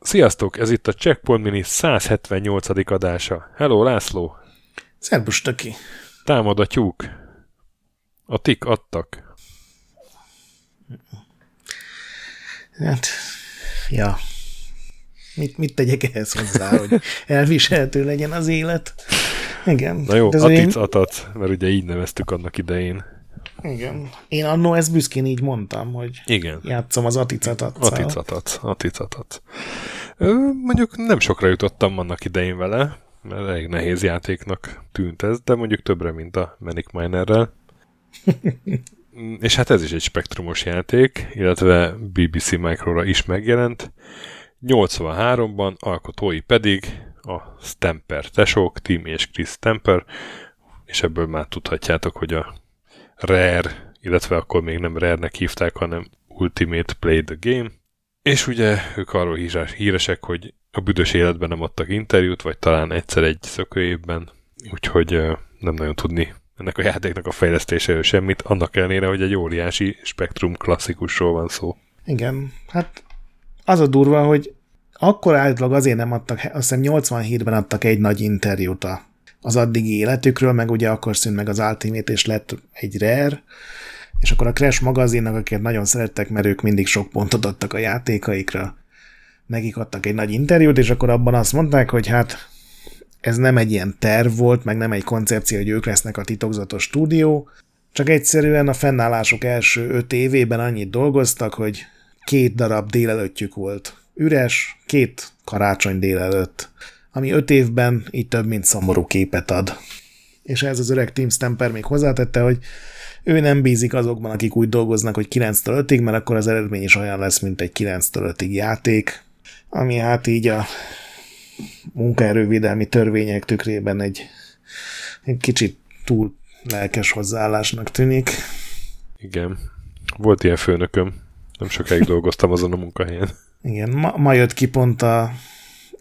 Sziasztok, ez itt a Checkpoint Mini 178. adása. Hello, László! Szerbus, töki! Támad a tyúk. A tik adtak. Hát, ja. Mit, mit tegyek ehhez hozzá, hogy elviselhető legyen az élet? Igen. Na jó, atic én... atat, mert ugye így neveztük annak idején. Igen. Én annó ezt büszkén így mondtam, hogy Igen. játszom az aticatat. Aticatat, aticatat. Mondjuk nem sokra jutottam annak idején vele, mert elég nehéz játéknak tűnt ez, de mondjuk többre, mint a Manic Minerrel. És hát ez is egy spektrumos játék, illetve BBC Micro-ra is megjelent. 83-ban alkotói pedig a Stamper tesók, Tim és Chris Stamper, és ebből már tudhatjátok, hogy a Rare, illetve akkor még nem Rare-nek hívták, hanem Ultimate Play the Game. És ugye ők arról híresek, hogy a büdös életben nem adtak interjút, vagy talán egyszer egy szökőjében, úgyhogy nem nagyon tudni ennek a játéknak a fejlesztéséről semmit, annak ellenére, hogy egy óriási spektrum klasszikusról van szó. Igen, hát az a durva, hogy akkor állítólag azért nem adtak, azt hiszem 87-ben adtak egy nagy interjút a, az addigi életükről, meg ugye akkor szűnt meg az Ultimate, és lett egy Rare, és akkor a Crash magazinnak, akiket nagyon szerettek, mert ők mindig sok pontot adtak a játékaikra, nekik adtak egy nagy interjút, és akkor abban azt mondták, hogy hát ez nem egy ilyen terv volt, meg nem egy koncepció, hogy ők lesznek a titokzatos stúdió, csak egyszerűen a fennállások első öt évében annyit dolgoztak, hogy két darab délelőttjük volt üres, két karácsony délelőtt, ami öt évben így több mint szomorú képet ad. És ez az öreg Tim Stamper még hozzátette, hogy ő nem bízik azokban, akik úgy dolgoznak, hogy 9-től 5-ig, mert akkor az eredmény is olyan lesz, mint egy 9-től 5-ig játék, ami hát így a munkaerővédelmi törvények tükrében egy, egy kicsit túl lelkes hozzáállásnak tűnik. Igen. Volt ilyen főnököm. Nem sokáig dolgoztam azon a munkahelyen. Igen, ma, ma jött ki pont a,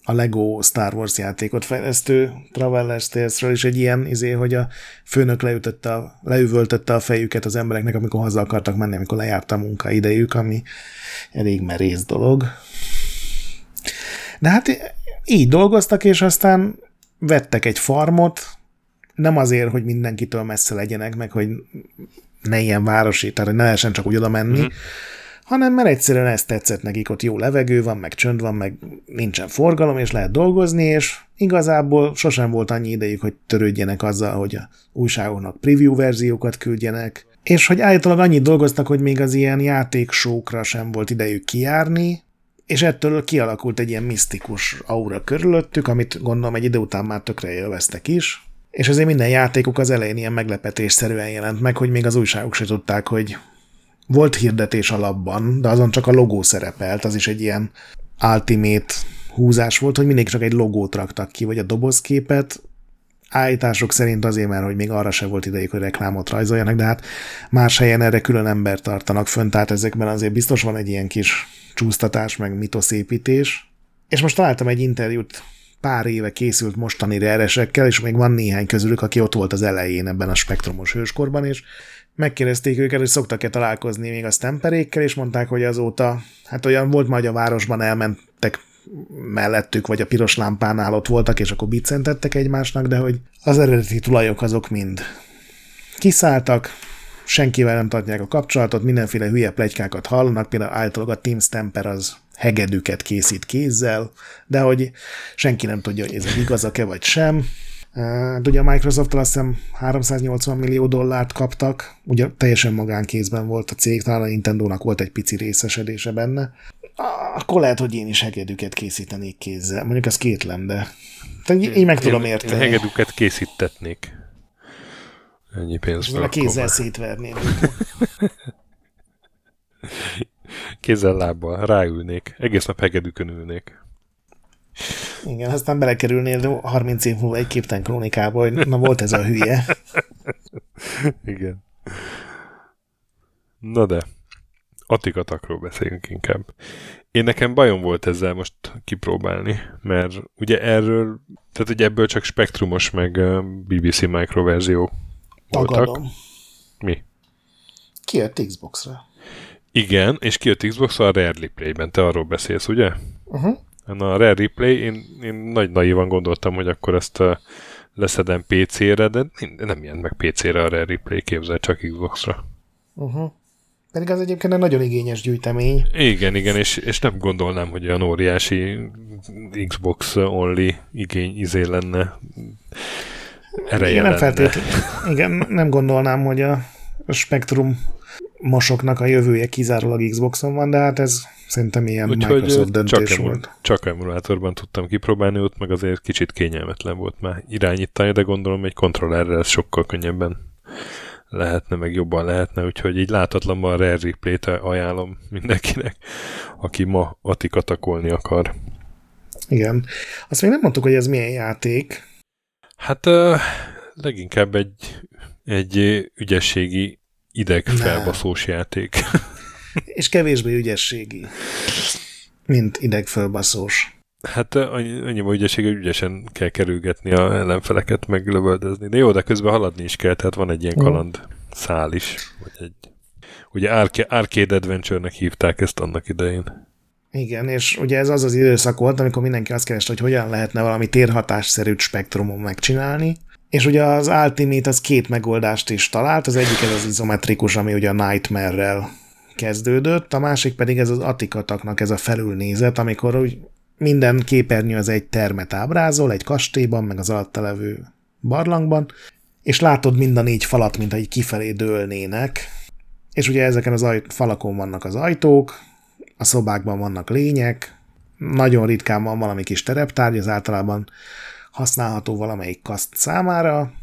a Lego Star Wars játékot fejlesztő Traveller's Tales-ről is egy ilyen izé, hogy a főnök leütötte a, leüvöltötte a fejüket az embereknek, amikor haza akartak menni, amikor lejárt a munkaidejük, ami elég merész dolog. De hát így dolgoztak, és aztán vettek egy farmot, nem azért, hogy mindenkitől messze legyenek, meg hogy ne ilyen városi, tehát hogy ne lehessen csak úgy oda menni, mm-hmm hanem mert egyszerűen ezt tetszett nekik, ott jó levegő van, meg csönd van, meg nincsen forgalom, és lehet dolgozni, és igazából sosem volt annyi idejük, hogy törődjenek azzal, hogy a újságoknak preview verziókat küldjenek, és hogy állítólag annyit dolgoztak, hogy még az ilyen játéksókra sem volt idejük kijárni, és ettől kialakult egy ilyen misztikus aura körülöttük, amit gondolom egy idő után már tökre élveztek is, és azért minden játékuk az elején ilyen meglepetésszerűen jelent meg, hogy még az újságok se tudták, hogy volt hirdetés alapban, de azon csak a logó szerepelt, az is egy ilyen ultimate húzás volt, hogy mindig csak egy logót raktak ki, vagy a dobozképet, állítások szerint azért, mert hogy még arra se volt idejük, hogy reklámot rajzoljanak, de hát más helyen erre külön ember tartanak fönt, tehát ezekben azért biztos van egy ilyen kis csúsztatás, meg mitoszépítés. És most találtam egy interjút pár éve készült mostani reresekkel, és még van néhány közülük, aki ott volt az elején ebben a spektrumos hőskorban, és megkérdezték őket, hogy szoktak-e találkozni még a stemperékkel, és mondták, hogy azóta, hát olyan volt majd a városban elmentek mellettük, vagy a piros lámpánál ott voltak, és akkor biccentettek egymásnak, de hogy az eredeti tulajok azok mind kiszálltak, senkivel nem tartják a kapcsolatot, mindenféle hülye plegykákat hallanak, például általában a Team Stamper az hegedűket készít kézzel, de hogy senki nem tudja, hogy ez igazak-e vagy sem, Hát ugye a Microsoft azt hiszem 380 millió dollárt kaptak, ugye teljesen magánkézben volt a cég, talán a Nintendo-nak volt egy pici részesedése benne. Akkor lehet, hogy én is hegedűket készítenék kézzel. Mondjuk ez kétlem, de így, így meg tudom érteni. Én hegedűket készítetnék. Ennyi pénzt. A kézzel szétverném. Kézzel lábbal ráülnék. Egész nap hegedűkön ülnék. Igen, aztán belekerülnél 30 év múlva egy képten krónikába, hogy na volt ez a hülye. Igen. Na de, Atikatakról beszélünk inkább. Én nekem bajom volt ezzel most kipróbálni, mert ugye erről, tehát ugye ebből csak spektrumos meg BBC Micro verzió voltak. Tagadom. Mi? Kijött Xbox-ra. Igen, és kijött Xbox a Rare Replay-ben, te arról beszélsz, ugye? Uh-huh. Na, a Rare Replay, én, én nagy naívan gondoltam, hogy akkor ezt uh, leszedem PC-re, de nem ilyen meg PC-re a Rare Replay, képzel csak Xbox-ra. Uh-huh. Pedig az egyébként egy nagyon igényes gyűjtemény. Igen, igen, és, és nem gondolnám, hogy olyan óriási Xbox only igény izé lenne. Ereje igen, nem lenne. feltétlenül. Igen, nem gondolnám, hogy a Spectrum mosoknak a jövője kizárólag Xboxon van, de hát ez szerintem ilyen Úgyhogy Microsoft döntés csak, volt. csak emulátorban tudtam kipróbálni, ott meg azért kicsit kényelmetlen volt már irányítani, de gondolom egy kontrollerrel ez sokkal könnyebben lehetne, meg jobban lehetne, úgyhogy így látatlanban a Rare Replay-t ajánlom mindenkinek, aki ma atikatakolni akar. Igen. Azt még nem mondtuk, hogy ez milyen játék. Hát uh, leginkább egy, egy ügyességi idegfelbaszós játék. És kevésbé ügyességi, mint idegfölbaszós. Hát ö, annyi, annyi ügyesség, hogy ügyesen kell kerülgetni a ellenfeleket, meg lövöldözni. De jó, de közben haladni is kell, tehát van egy ilyen kaland szál is. Vagy egy, ugye Arca- Arcade Adventure-nek hívták ezt annak idején. Igen, és ugye ez az az időszak volt, amikor mindenki azt kereste, hogy hogyan lehetne valami térhatásszerűt spektrumon megcsinálni. És ugye az Ultimate az két megoldást is talált, az egyik ez az izometrikus, ami ugye a Nightmare-rel kezdődött, a másik pedig ez az Atikataknak ez a felülnézet, amikor úgy minden képernyő az egy termet ábrázol, egy kastélyban, meg az alatta levő barlangban, és látod mind a négy falat, mint ahogy kifelé dőlnének, és ugye ezeken az ajt- falakon vannak az ajtók, a szobákban vannak lények, nagyon ritkán van valami kis tereptárgy, az általában használható valamelyik kaszt számára,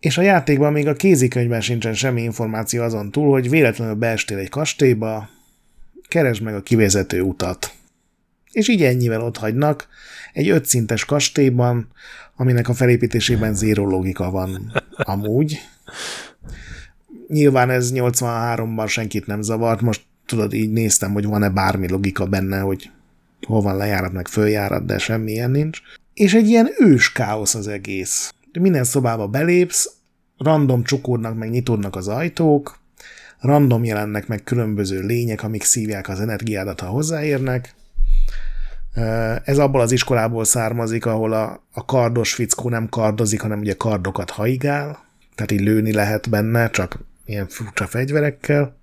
és a játékban még a kézikönyvben sincsen semmi információ azon túl, hogy véletlenül beestél egy kastélyba, keresd meg a kivezető utat. És így ennyivel ott hagynak, egy ötszintes kastélyban, aminek a felépítésében zéró logika van amúgy. Nyilván ez 83-ban senkit nem zavart, most tudod, így néztem, hogy van-e bármi logika benne, hogy hol van lejárat, meg följárat, de semmilyen nincs. És egy ilyen ős káosz az egész. Minden szobába belépsz, random csukódnak, meg nyitódnak az ajtók, random jelennek meg különböző lények, amik szívják az energiádat, ha hozzáérnek. Ez abból az iskolából származik, ahol a, a kardos fickó nem kardozik, hanem ugye kardokat haigál, tehát így lőni lehet benne, csak ilyen furcsa fegyverekkel.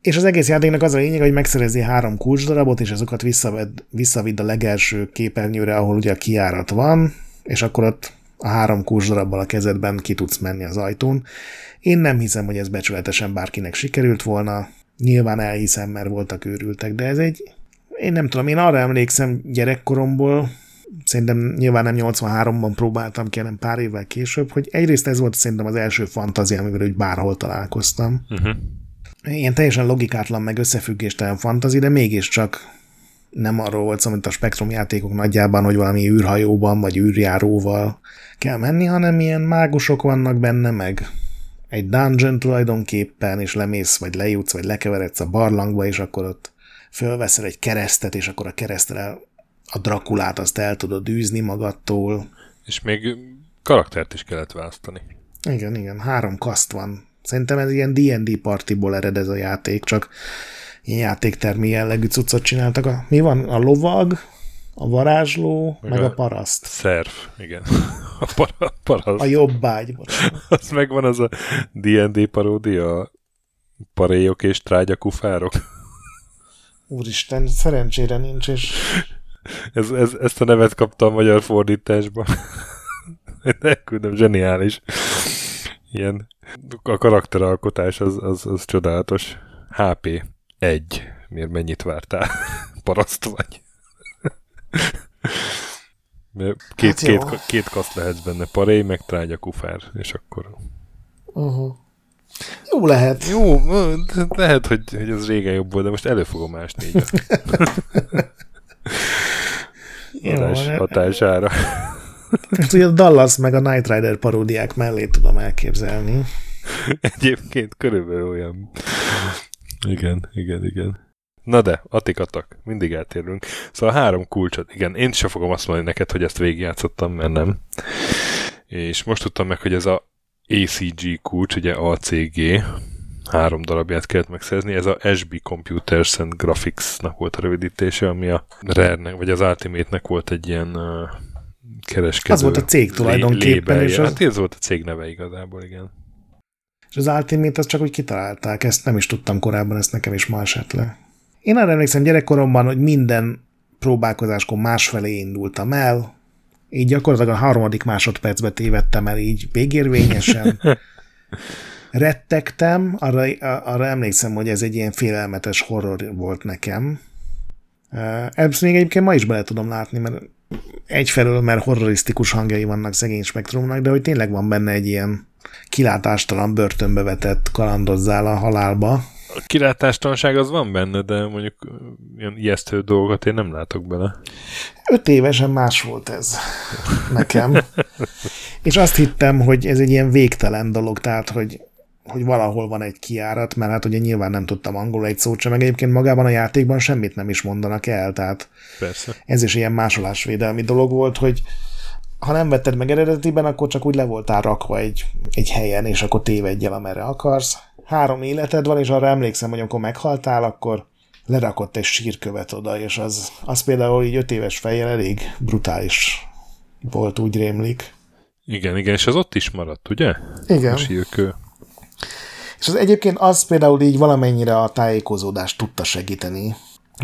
És az egész játéknak az a lényeg, hogy megszerezi három kulcsdarabot, és azokat visszaved, visszavidd a legelső képernyőre, ahol ugye a kiárat van, és akkor ott a három kulcsdarabbal a kezedben ki tudsz menni az ajtón. Én nem hiszem, hogy ez becsületesen bárkinek sikerült volna. Nyilván elhiszem, mert voltak őrültek, de ez egy... Én nem tudom, én arra emlékszem gyerekkoromból, szerintem nyilván nem 83-ban próbáltam ki, hanem pár évvel később, hogy egyrészt ez volt szerintem az első fantázia, amivel úgy bárhol találkoztam. Uh-huh. Ilyen teljesen logikátlan, meg összefüggéstelen fantazi, de mégiscsak nem arról volt szó, mint a Spektrum játékok nagyjában, hogy valami űrhajóban vagy űrjáróval kell menni, hanem ilyen mágusok vannak benne, meg egy dungeon tulajdonképpen, és lemész, vagy lejutsz, vagy lekeveredsz a barlangba, és akkor ott fölveszel egy keresztet, és akkor a keresztel a Drakulát azt el tudod űzni magadtól. És még karaktert is kellett választani. Igen, igen, három kaszt van. Szerintem ez ilyen D&D partiból ered ez a játék, csak ilyen játéktermi jellegű cuccot csináltak. A, mi van? A lovag, a varázsló, meg, meg a, a paraszt. Szerv, igen. A para, paraszt. A jobbágy. Az megvan az a D&D paródia, paréjok és trágyakufárok. Úristen, szerencsére nincs, és... Ez, ez, ezt a nevet kapta a magyar fordításban. Elküldöm, zseniális. Ilyen a karakteralkotás az, az, az csodálatos. HP 1. Miért mennyit vártál? Paraszt vagy. Két, Hát jó. két, két kaszt lehetsz benne, paréj, meg trágya kufár, és akkor... Uh-huh. Jó lehet. Jó, lehet, hogy, hogy az régen jobb volt, de most elő fogom ásni így a Jó, adás hát- hatására. Ezt ugye a Dallas meg a Night Rider paródiák mellé tudom elképzelni. Egyébként körülbelül olyan. Igen, igen, igen. Na de, atikatak, mindig eltérünk. Szóval három kulcsot, igen, én sem fogom azt mondani neked, hogy ezt végigjátszottam, mert nem. És most tudtam meg, hogy ez a ACG kulcs, ugye ACG, három darabját kellett megszerzni, ez a SB Computers and Graphics-nak volt a rövidítése, ami a Rare-nek, vagy az Ultimate-nek volt egy ilyen kereskedő. Az volt a cég tulajdonképpen. És az... Hát ez volt a cég neve igazából, igen. És az Ultimate az csak úgy kitalálták, ezt nem is tudtam korábban, ezt nekem is ma esett le. Én arra emlékszem gyerekkoromban, hogy minden próbálkozáskor másfelé indultam el, így gyakorlatilag a harmadik másodpercbe tévedtem el így végérvényesen. Rettegtem, arra, arra emlékszem, hogy ez egy ilyen félelmetes horror volt nekem. Ezt még egyébként ma is bele tudom látni, mert egyfelől, mert horrorisztikus hangjai vannak szegény spektrumnak, de hogy tényleg van benne egy ilyen kilátástalan börtönbe vetett kalandozzál a halálba. A kilátástalanság az van benne, de mondjuk ilyen ijesztő dolgokat én nem látok bele. Öt évesen más volt ez nekem. És azt hittem, hogy ez egy ilyen végtelen dolog, tehát, hogy hogy valahol van egy kiárat, mert hát ugye nyilván nem tudtam angolul egy szót sem, meg egyébként magában a játékban semmit nem is mondanak el, tehát Persze. ez is ilyen másolásvédelmi dolog volt, hogy ha nem vetted meg eredetiben, akkor csak úgy le voltál rakva egy, egy helyen, és akkor tévedj el, amerre akarsz. Három életed van, és arra emlékszem, hogy amikor meghaltál, akkor lerakott egy sírkövet oda, és az, az például így öt éves fejjel elég brutális volt, úgy rémlik. Igen, igen, és az ott is maradt, ugye? Igen. A sírkő. És az egyébként az például így valamennyire a tájékozódást tudta segíteni.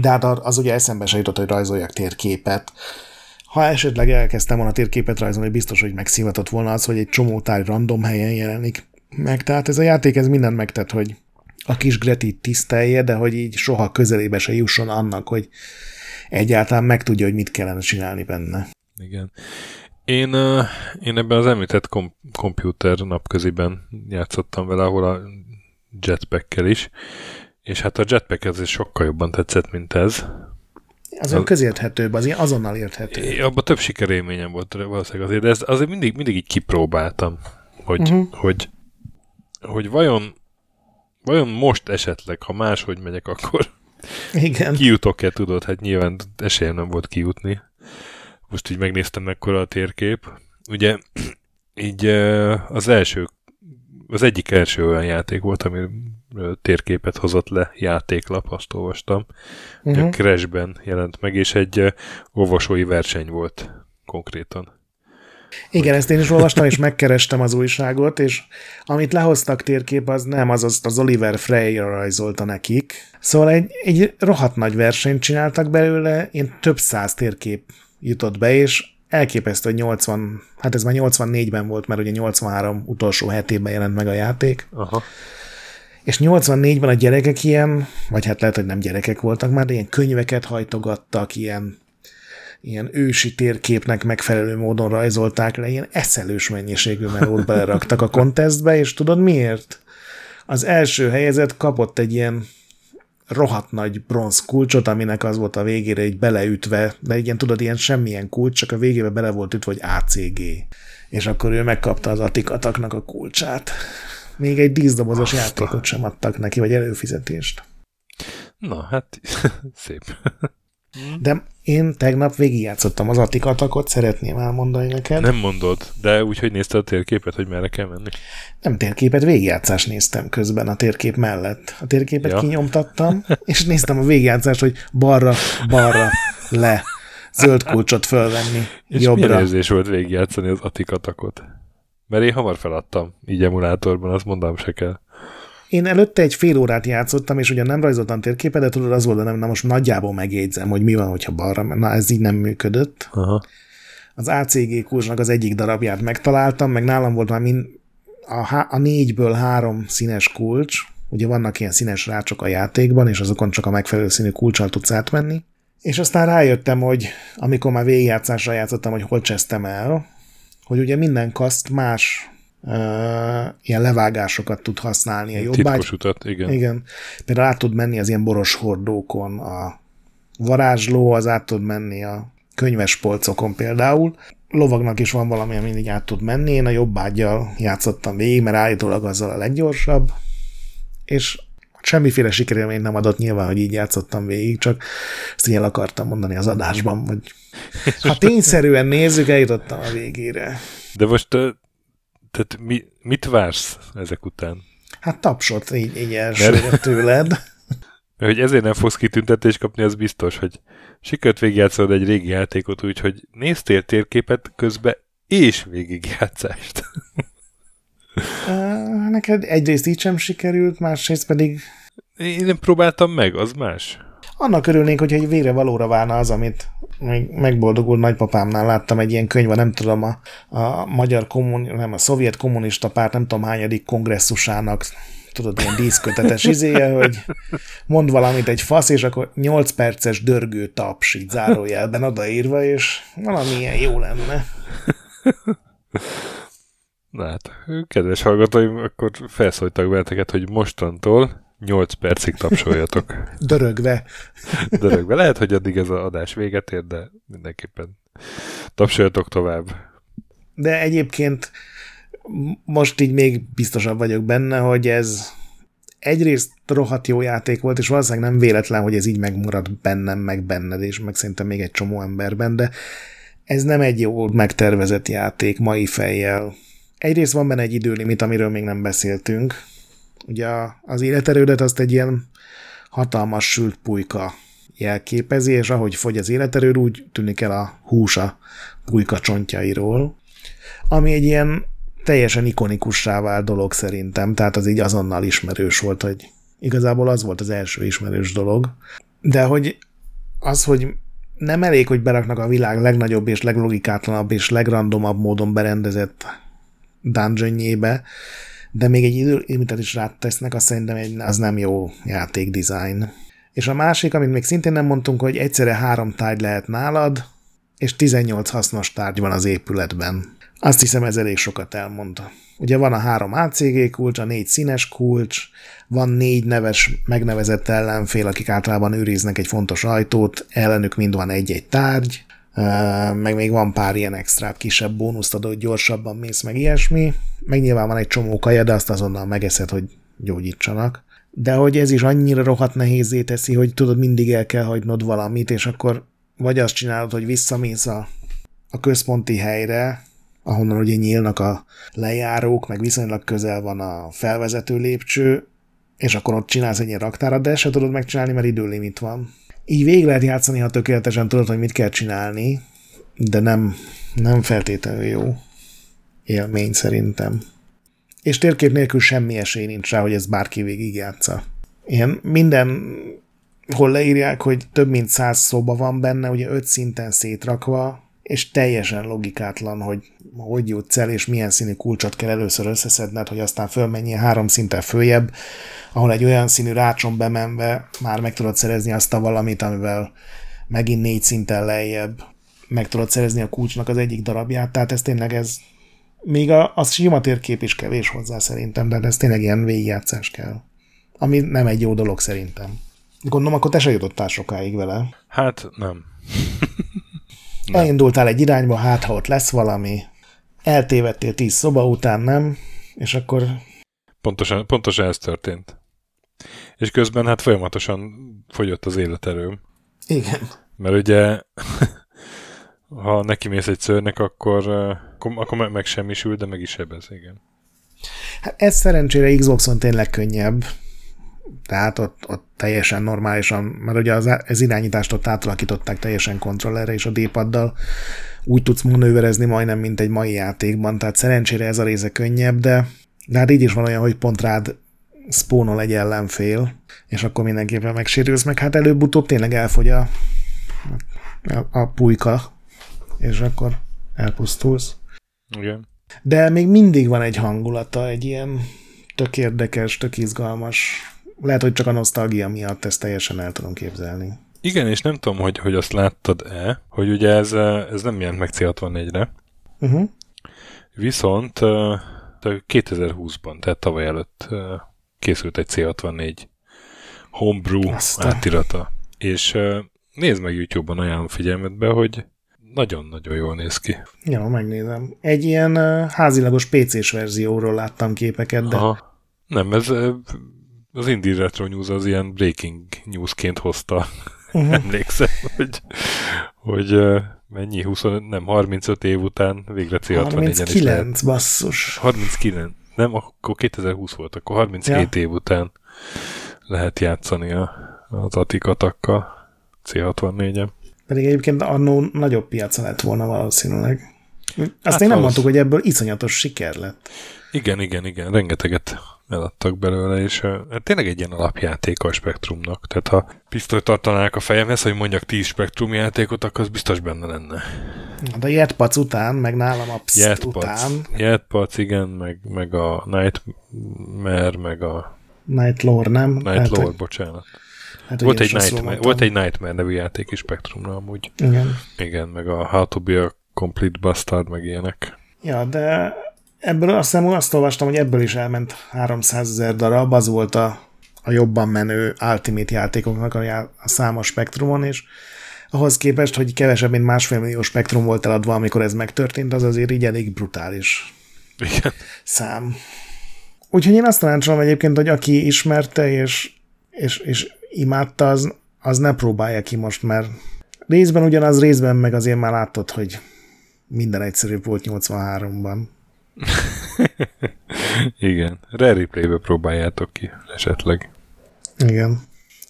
De hát az ugye eszembe se jutott, hogy rajzoljak térképet. Ha esetleg elkezdtem volna térképet rajzolni, biztos, hogy megszívatott volna az, hogy egy csomó tárgy random helyen jelenik meg. Tehát ez a játék ez mindent megtett, hogy a kis Greti tisztelje, de hogy így soha közelébe se jusson annak, hogy egyáltalán megtudja, hogy mit kellene csinálni benne. Igen. Én, én ebben az említett kom- komputer napköziben játszottam vele, ahol a jetpackkel is, és hát a jetpack ez sokkal jobban tetszett, mint ez. Az olyan közérthetőbb, az azonnal érthető. Abban több sikerélményem volt valószínűleg azért, de ezt azért mindig, mindig így kipróbáltam, hogy, uh-huh. hogy, hogy vajon, vajon most esetleg, ha máshogy megyek, akkor Igen. kijutok-e, tudod? Hát nyilván esélyem nem volt kijutni. Most így megnéztem mekkora a térkép. Ugye így az első, az egyik első olyan játék volt, ami térképet hozott le, játéklap, azt olvastam. Uh-huh. A Crashben jelent meg, és egy olvasói verseny volt konkrétan. Igen, ezt én is olvastam, és megkerestem az újságot, és amit lehoztak térkép, az nem, az azt az Oliver Frey rajzolta nekik. Szóval egy, egy rohadt nagy versenyt csináltak belőle, én több száz térkép jutott be, és elképesztő, hogy 80, hát ez már 84-ben volt, mert ugye 83 utolsó hetében jelent meg a játék. Aha. És 84-ben a gyerekek ilyen, vagy hát lehet, hogy nem gyerekek voltak már, de ilyen könyveket hajtogattak, ilyen, ilyen ősi térképnek megfelelő módon rajzolták le, ilyen eszelős mennyiségű melót beleraktak a kontesztbe, és tudod miért? Az első helyezett kapott egy ilyen rohadt nagy bronz kulcsot, aminek az volt a végére egy beleütve, de igen, tudod, ilyen semmilyen kulcs, csak a végébe bele volt ütve, hogy ACG. És akkor ő megkapta az atikataknak a kulcsát. Még egy díszdobozos Azta. játékot sem adtak neki, vagy előfizetést. Na, hát szép. De én tegnap végigjátszottam az Attikatakot, szeretném elmondani neked. Nem mondod, de úgy, hogy nézted a térképet, hogy merre kell menni? Nem térképet, végigjátszást néztem közben a térkép mellett. A térképet ja. kinyomtattam, és néztem a végigjátszást, hogy balra, balra, le, zöld kulcsot fölvenni, és jobbra. milyen érzés volt végigjátszani az Attikatakot? Mert én hamar feladtam, így emulátorban, azt mondom se kell. Én előtte egy fél órát játszottam, és ugyan nem rajzoltam térképet, de tudod, az volt, de na most nagyjából megjegyzem, hogy mi van, hogyha balra, na ez így nem működött. Aha. Az ACG kurzsnak az egyik darabját megtaláltam, meg nálam volt már mind a, a négyből három színes kulcs, ugye vannak ilyen színes rácsok a játékban, és azokon csak a megfelelő színű kulcsal tudsz átmenni. És aztán rájöttem, hogy amikor már végigjátszásra játszottam, hogy hol csesztem el, hogy ugye minden kaszt más ilyen levágásokat tud használni a jobbágy. Titkos utat, igen. Igen. Például át tud menni az ilyen boros hordókon, a varázsló, az át tud menni a könyves polcokon például. Lovagnak is van valami, ami így át tud menni. Én a jobbágyjal játszottam végig, mert állítólag azzal a leggyorsabb. És semmiféle sikerélményt nem adott nyilván, hogy így játszottam végig, csak ezt így el akartam mondani az adásban, hogy ha tényszerűen nézzük, eljutottam a végére. De most tehát mi, mit vársz ezek után? Hát tapsot így, így elsőre tőled. Mert hogy ezért nem fogsz kitüntetést kapni, az biztos, hogy sikert végigjátszod egy régi játékot úgy, hogy néztél térképet közben és végigjátszást. Neked egyrészt így sem sikerült, másrészt pedig... Én nem próbáltam meg, az más. Annak örülnénk, hogyha egy végre valóra válna az, amit még megboldogult nagypapámnál láttam egy ilyen könyv, nem tudom, a, a magyar kommuni, nem, a szovjet kommunista párt, nem tudom hányadik kongresszusának tudod, ilyen díszkötetes izéje, hogy mond valamit egy fasz, és akkor 8 perces dörgő taps, így zárójelben odaírva, és valamilyen jó lenne. Na hát, kedves hallgatóim, akkor felszólítak benneteket, hogy mostantól 8 percig tapsoljatok. Dörögve. Dörögve. Lehet, hogy addig ez az adás véget ér, de mindenképpen tapsoljatok tovább. De egyébként most így még biztosabb vagyok benne, hogy ez egyrészt rohadt jó játék volt, és valószínűleg nem véletlen, hogy ez így megmarad bennem, meg benned, és meg szerintem még egy csomó emberben, de ez nem egy jó megtervezett játék mai fejjel. Egyrészt van benne egy időlimit, amiről még nem beszéltünk. Ugye az életerődet azt egy ilyen hatalmas sült pulyka jelképezi, és ahogy fogy az életerőd, úgy tűnik el a húsa pulyka csontjairól, ami egy ilyen teljesen ikonikussá vált dolog szerintem, tehát az így azonnal ismerős volt, hogy igazából az volt az első ismerős dolog. De hogy az, hogy nem elég, hogy beraknak a világ legnagyobb és leglogikátlanabb és legrandomabb módon berendezett dungeonjébe, de még egy időlimitet is rátesznek, azt szerintem egy, az nem jó játékdesign. És a másik, amit még szintén nem mondtunk, hogy egyszerre három tárgy lehet nálad, és 18 hasznos tárgy van az épületben. Azt hiszem ez elég sokat elmondta. Ugye van a három ACG kulcs, a négy színes kulcs, van négy neves, megnevezett ellenfél, akik általában őriznek egy fontos ajtót, ellenük mind van egy-egy tárgy, meg még van pár ilyen extra kisebb bónuszt adó, hogy gyorsabban mész, meg ilyesmi. Meg nyilván van egy csomó kaja, de azt azonnal megeszed, hogy gyógyítsanak. De hogy ez is annyira rohadt nehézé teszi, hogy tudod, mindig el kell hagynod valamit, és akkor vagy azt csinálod, hogy visszamész a, a központi helyre, ahonnan ugye nyílnak a lejárók, meg viszonylag közel van a felvezető lépcső, és akkor ott csinálsz egy ilyen raktárat, de ezt se tudod megcsinálni, mert időlimit van. Így végig lehet játszani, ha tökéletesen tudod, hogy mit kell csinálni, de nem, nem feltétlenül jó élmény szerintem. És térkép nélkül semmi esély nincs rá, hogy ez bárki végig játsza. Ilyen minden hol leírják, hogy több mint száz szoba van benne, ugye öt szinten szétrakva, és teljesen logikátlan, hogy hogy jutsz el, és milyen színű kulcsot kell először összeszedned, hogy aztán fölmenjél három szinten följebb, ahol egy olyan színű rácson bemenve már meg tudod szerezni azt a valamit, amivel megint négy szinten lejjebb meg tudod szerezni a kulcsnak az egyik darabját, tehát ez tényleg ez még a, a sima térkép is kevés hozzá szerintem, de ez tényleg ilyen végigjátszás kell. Ami nem egy jó dolog szerintem. Gondolom, akkor te se jutottál sokáig vele. Hát nem. Nem. Elindultál egy irányba, hát ha ott lesz valami, eltévedtél tíz szoba után, nem? És akkor... Pontosan, pontosan ez történt. És közben hát folyamatosan fogyott az életerőm. Igen. Mert ugye, ha neki mész egy szörnek, akkor, akkor meg semmisül, de meg is sebez, igen. Hát ez szerencsére Xboxon tényleg könnyebb. Tehát ott, ott teljesen normálisan, mert ugye az, az irányítást ott átalakították teljesen kontrollerre és a D-paddal úgy tudsz manőverezni majdnem, mint egy mai játékban, tehát szerencsére ez a része könnyebb, de, de hát így is van olyan, hogy pont rád spónol egy ellenfél, és akkor mindenképpen megsérülsz, meg hát előbb-utóbb tényleg elfogy a, a, a pulyka, és akkor elpusztulsz. Igen. De még mindig van egy hangulata, egy ilyen tök érdekes, tök izgalmas. Lehet, hogy csak a nosztalgia miatt ezt teljesen el tudom képzelni. Igen, és nem tudom, hogy, hogy azt láttad-e, hogy ugye ez, ez nem jelent meg C64-re. Uh-huh. Viszont 2020-ban, tehát tavaly előtt készült egy C64 homebrew Aztán. átirata. És nézd meg YouTube-on, ajánlom figyelmetbe, hogy nagyon-nagyon jól néz ki. Ja, megnézem. Egy ilyen házilagos PC-s verzióról láttam képeket, de... Aha. Nem, ez Az Indie Retro News az ilyen breaking newsként hozta. Uh-huh. Emlékszem, hogy, hogy mennyi, 20, nem, 35 év után végre C64-en 39, basszus. 39, nem, akkor 2020 volt, akkor 37 ja. év után lehet játszani a, az Atikatakkal C64-en. Pedig egyébként annó nagyobb piaca lett volna valószínűleg. Azt hát én nem mondtuk, hogy ebből iszonyatos siker lett. Igen, igen, igen, rengeteget eladtak belőle, és hát tényleg egy ilyen alapjáték a Spektrumnak. Tehát ha pisztolyt tartanák a fejemhez, hogy mondjak 10 Spektrum játékot, akkor az biztos benne lenne. De Jetpac után, meg nálam a Pszt Jetpac, után. Jetpac, igen, meg, meg a Nightmare, meg a... Nightlore, nem? Nightlore, hát, bocsánat. Hát, volt, egy Nightmare, volt egy Nightmare nevű játék is Spectrumra amúgy. Igen. Igen, meg a How to be a Complete Bastard, meg ilyenek. Ja, de ebből azt hiszem, azt olvastam, hogy ebből is elment 300 ezer darab, az volt a, a jobban menő Ultimate játékoknak a, já- a száma Spektrumon, és ahhoz képest, hogy kevesebb, mint másfél millió spektrum volt eladva, amikor ez megtörtént, az azért így elég brutális Igen. szám. Úgyhogy én azt tanácsolom egyébként, hogy aki ismerte és, és, és imádta, az, az ne próbálja ki most, mert részben ugyanaz, részben meg azért már láttad, hogy minden egyszerűbb volt 83-ban. Igen. Rare replay próbáljátok ki esetleg. Igen.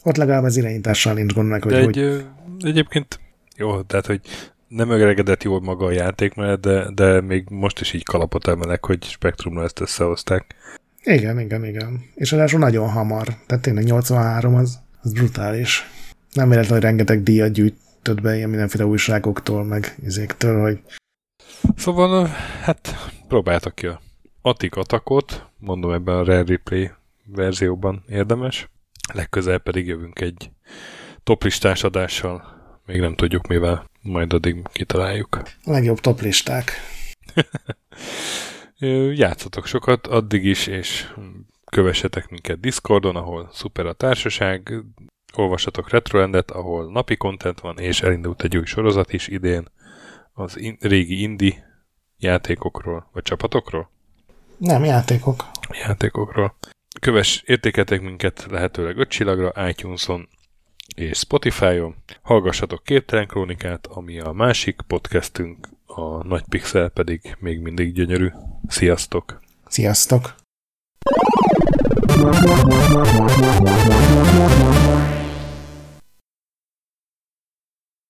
Ott legalább az irányítással nincs gond meg, hogy, De egy, hogy... egyébként jó, tehát hogy nem öregedett jól maga a játék, mert de, de még most is így kalapot emelek, hogy Spectrumra ezt összehozták. Igen, igen, igen. És ráadásul nagyon hamar. Tehát tényleg 83 az, az brutális. Nem véletlen, hogy rengeteg díjat gyűjtött be ilyen mindenféle újságoktól, meg izéktől, hogy Szóval, hát próbáltak ki a Atik Atakot, mondom ebben a Rare Replay verzióban érdemes. Legközelebb pedig jövünk egy toplistás adással. Még nem tudjuk mivel, majd addig kitaláljuk. a legjobb toplisták. Játszatok sokat addig is, és kövessetek minket Discordon, ahol szuper a társaság, olvassatok Retroendet, ahol napi content van, és elindult egy új sorozat is idén az in- régi indie játékokról, vagy csapatokról? Nem, játékok. játékokról. Köves, értékeltek minket lehetőleg 5 csillagra iTunes-on és Spotify-on. Hallgassatok Képtelen Krónikát, ami a másik podcastünk, a Nagy Pixel pedig még mindig gyönyörű. Sziasztok! Sziasztok!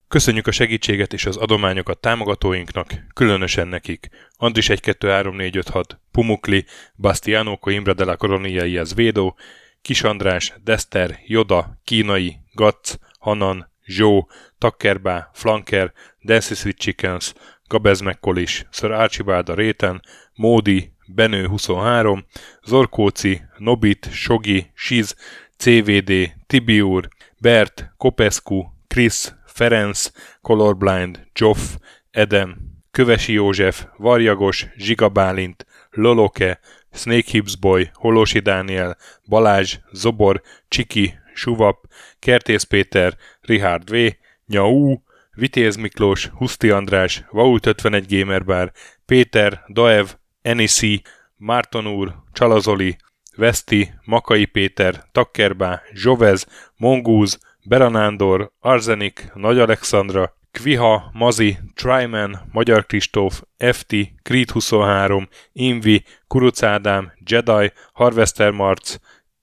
Köszönjük a segítséget és az adományokat támogatóinknak, különösen nekik. Andris 1 2 3 4 5 6, Pumukli, Bastiano Coimbra de la Coronia Védó, Kis András, Dester, Joda, Kínai, Gatz, Hanan, Zsó, Takkerbá, Flanker, Dancy Sweet Chickens, Gabez Mekkolis, Sir Archibald a Réten, Módi, Benő 23, Zorkóci, Nobit, Sogi, Siz, CVD, Tibiur, Bert, Kopescu, Krisz, Ferenc, Colorblind, Joff, Edem, Kövesi József, Varjagos, Zsigabálint, Loloke, Snake Hips Boy, Holosi Dániel, Balázs, Zobor, Csiki, Suvap, Kertész Péter, Richard V, Nyau, Vitéz Miklós, Huszti András, Vault 51 Gamerbar, Péter, Daev, Enisi, Márton úr, Csalazoli, Veszti, Makai Péter, Takkerbá, Zsovez, Mongúz, Beranándor, Arzenik, Nagy Alexandra, Kviha, Mazi, Tryman, Magyar Kristóf, FT, Creed 23, Invi, Kuruc Ádám, Jedi, Harvester Marc,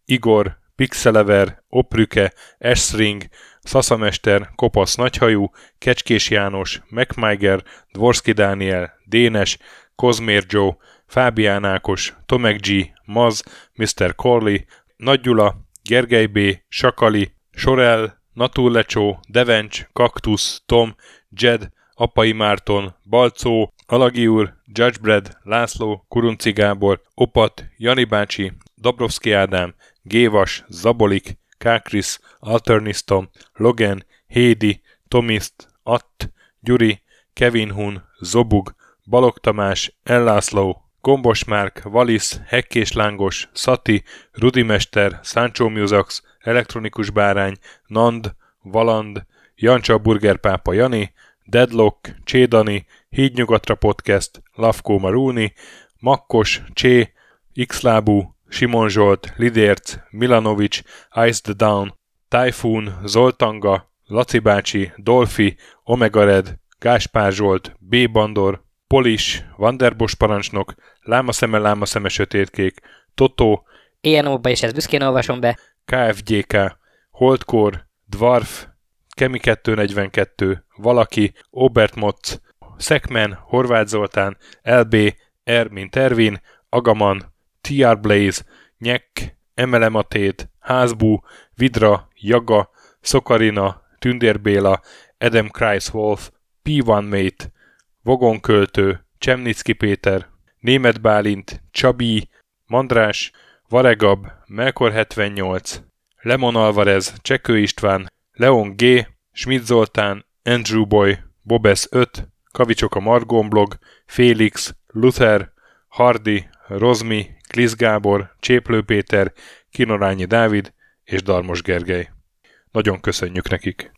Igor, Pixelever, Oprüke, Esring, Szaszamester, Kopasz Nagyhajú, Kecskés János, MacMiger, Dvorski Dániel, Dénes, Kozmér Joe, Fábián Ákos, Tomek G, Maz, Mr. Corley, Nagy Gyula, Gergely B., Sakali, Sorel, Naturlecsó, Devencs, Kaktusz, Tom, Jed, Apai Márton, Balcó, Alagi úr, Judgebred, László, Kurunci Gábor, Opat, Jani bácsi, Dabrowski Ádám, Gévas, Zabolik, Kákris, Alternisztom, Logan, Hédi, Tomiszt, Att, Gyuri, Kevin Hun, Zobug, Balog Tamás, Ellászló, Gombos Márk, Valisz, Hekkés Lángos, Szati, Rudimester, Sancho Musax, Elektronikus Bárány, Nand, Valand, Jancsa Burgerpápa Jani, Deadlock, Csédani, Hídnyugatra Podcast, Lavkó Maruni, Makkos, Csé, Xlábú, Simon Zsolt, Lidérc, Milanovic, Ice the Down, Typhoon, Zoltanga, Laci bácsi, Dolfi, Omega Red, Gáspár Zsolt, B. Bandor, Polis, Vanderbos parancsnok, Lámaszeme, Lámaszeme sötétkék, Totó, ENO-ba is ezt büszkén olvasom be. KFGK, Holdkor, Dwarf, Kemi 242, Valaki, Obert Motz, Szekmen, Horváth Zoltán, LB, R, mint Ervin, Agaman, TR Blaze, Nyek, Emelematét, Házbú, Vidra, Jaga, Szokarina, Tündérbéla, Adam Kreiswolf, P1 Mate, Vogonköltő, Csemnicki Péter, Német Bálint, Csabi, Mandrás, Varegab, Melkor 78, Lemon Alvarez, Csekő István, Leon G, Schmidt Zoltán, Andrew Boy, Bobesz 5, Kavicsok a Margon blog, Félix, Luther, Hardy, Rozmi, Klisz Gábor, Cséplő Péter, Kinorányi Dávid és Darmos Gergely. Nagyon köszönjük nekik!